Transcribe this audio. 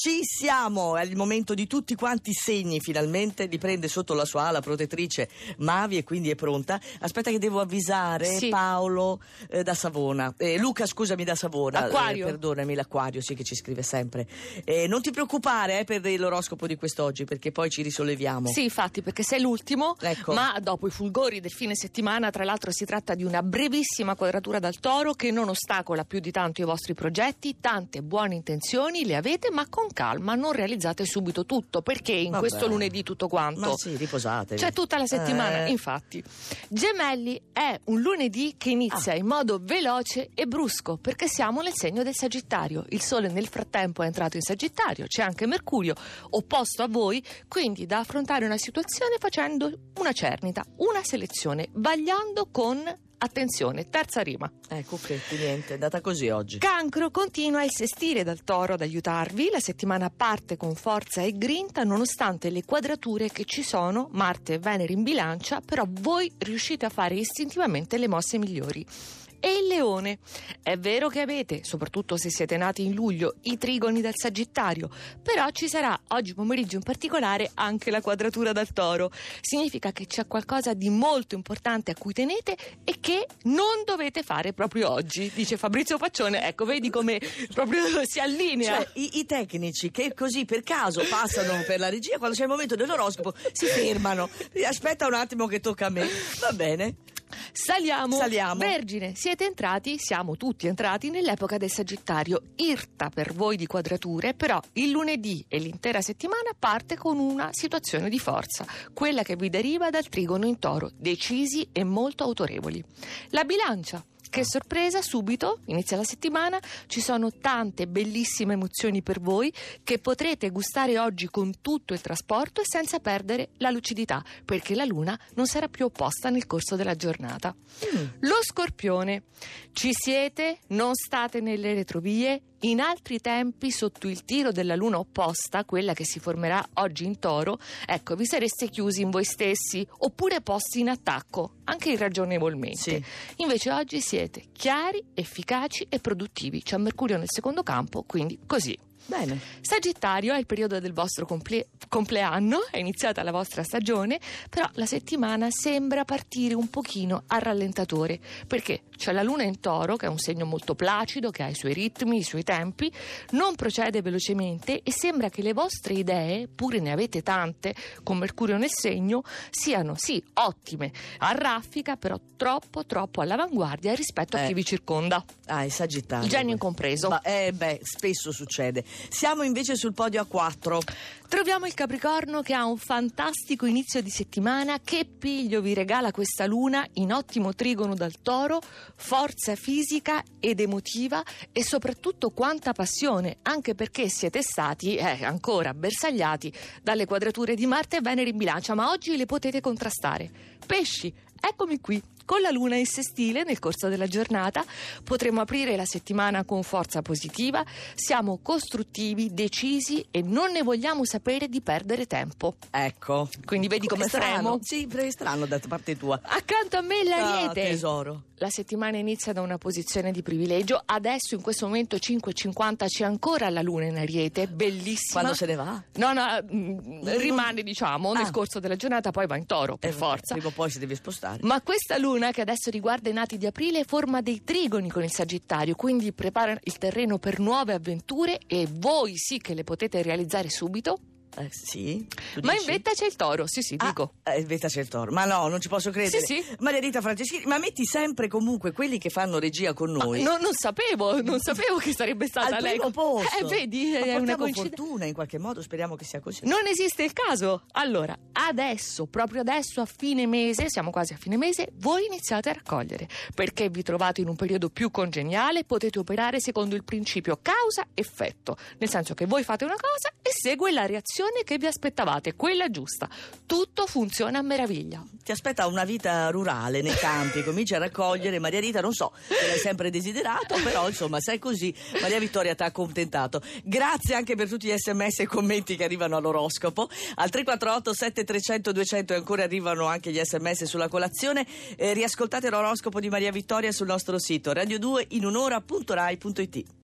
Ci siamo, è il momento di tutti quanti segni finalmente, li prende sotto la sua ala protettrice Mavi e quindi è pronta. Aspetta che devo avvisare Sì. Paolo eh, da Savona. Eh, Luca, scusami da Savona. Acquario. Eh, perdonami, l'acquario, sì che ci scrive sempre. Eh, non ti preoccupare eh, per l'oroscopo di quest'oggi perché poi ci risolleviamo. Sì, infatti, perché sei l'ultimo, Ecco. ma dopo i fulgori del fine settimana, tra l'altro si tratta di una brevissima quadratura dal toro che non ostacola più di tanto i vostri progetti, tante buone intenzioni le avete, ma con calma non realizzate subito tutto, perché in Vabbè. questo lunedì tutto quanto. Ma sì, riposatevi. C'è tutta la settimana, Eh. infatti. Gemelli è un lunedì che inizia Ah. in modo veloce e brusco, perché siamo nel segno del Sagittario. Il Sole nel frattempo è entrato in Sagittario, c'è anche Mercurio opposto a voi, quindi da affrontare una situazione facendo una cernita, una selezione, vagliando con attenzione, terza rima. Ecco, che niente, è andata così oggi. Cancro continua il sestile dal toro ad aiutarvi, la settimana parte con forza e grinta nonostante le quadrature che ci sono, Marte e Venere in bilancia, però voi riuscite a fare istintivamente le mosse migliori. E il leone. È vero che avete, soprattutto se siete nati in luglio, i trigoni dal Sagittario, però ci sarà oggi pomeriggio in particolare anche la quadratura dal toro. Significa che c'è qualcosa di molto importante a cui tenete e che non dovete fare proprio oggi, dice Fabrizio Faccione. Ecco, vedi come proprio si allinea. Cioè, i, i tecnici che così per caso passano per la regia, quando c'è il momento dell'oroscopo, si fermano. Aspetta un attimo che tocca a me. Va bene. Saliamo. Saliamo. Vergine, siete entrati, siamo tutti entrati nell'epoca del Sagittario. Irta per voi di quadrature, però il lunedì e l'intera settimana parte con una situazione di forza, quella che vi deriva dal trigono in toro, decisi e molto autorevoli. La bilancia. Che sorpresa, subito, inizia la settimana, ci sono tante bellissime emozioni per voi che potrete gustare oggi con tutto il trasporto e senza perdere la lucidità, perché la luna non sarà più opposta nel corso della giornata. Lo scorpione. Ci siete? Non state nelle retrovie? In altri tempi, sotto il tiro della luna opposta, quella che si formerà oggi in toro, ecco, vi sareste chiusi in voi stessi oppure posti in attacco, anche irragionevolmente. Sì. Invece oggi siete chiari, efficaci e produttivi. C'è Mercurio nel secondo campo, quindi così. Bene. Sagittario è il periodo del vostro comple- compleanno, è iniziata la vostra stagione, però la settimana sembra partire un pochino a rallentatore, perché c'è la luna in toro, che è un segno molto placido, che ha i suoi ritmi, i suoi tempi, non procede velocemente e sembra che le vostre idee, pure ne avete tante, con Mercurio nel segno, siano sì ottime, a raffica, però troppo troppo all'avanguardia rispetto a Eh. chi vi circonda. Ah, il Sagittario. Il genio questo. incompreso. Ma, eh, beh, spesso succede. Siamo invece sul podio a 4. Troviamo il Capricorno che ha un fantastico inizio di settimana. Che piglio vi regala questa luna in ottimo trigono dal toro, forza fisica ed emotiva e soprattutto quanta passione, anche perché siete stati eh, ancora bersagliati dalle quadrature di Marte e Venere in bilancia, ma oggi le potete contrastare. Pesci, eccomi qui. Con la luna in sestile nel corso della giornata potremo aprire la settimana con forza positiva, siamo costruttivi, decisi e non ne vogliamo sapere di perdere tempo. Ecco. Quindi vedi come È strano. fremo? Sì, è strano da parte tua. Accanto a me Ah, l'ariete. tesoro. La settimana inizia da una posizione di privilegio, adesso in questo momento 5.50 c'è ancora la luna in ariete, bellissima. Quando se ne va? No, no, mm, rimane diciamo nel Ah. corso della giornata, poi va in toro per Eh, forza. Prima o poi si deve spostare. Ma questa luna che adesso riguarda i nati di aprile forma dei trigoni con il Sagittario, quindi prepara il terreno per nuove avventure e voi sì che le potete realizzare subito. Eh, sì. Ma in dici? vetta c'è il toro, sì sì, Ah, dico. eh, in vetta c'è il toro. Ma no, non ci posso credere. Sì, sì. Maria Rita Franceschini, ma metti sempre comunque quelli che fanno regia con noi. No, non sapevo, non sapevo che sarebbe stata al lei. primo posto. Eh, vedi, Ma è una coincidenza. fortuna in qualche modo, speriamo che sia così. Non esiste il caso. Allora, adesso, proprio adesso, a fine mese, siamo quasi a fine mese, voi iniziate a raccogliere. Perché vi trovate in un periodo più congeniale, potete operare secondo il principio causa-effetto. Nel senso che voi fate una cosa e segue la reazione che vi aspettavate, quella giusta. Tutto funziona a meraviglia. Ti aspetta una vita rurale nei campi, cominci a raccogliere. Maria Rita, non so, te l'hai sempre desiderato, però insomma, sei così. Maria Vittoria ti ha accontentato. Grazie anche per tutti gli sms e commenti che arrivano all'oroscopo. Al 348 7300 200 e ancora arrivano anche gli sms sulla colazione. Eh, riascoltate l'oroscopo di Maria Vittoria sul nostro sito radio2 in un'ora.rai.it.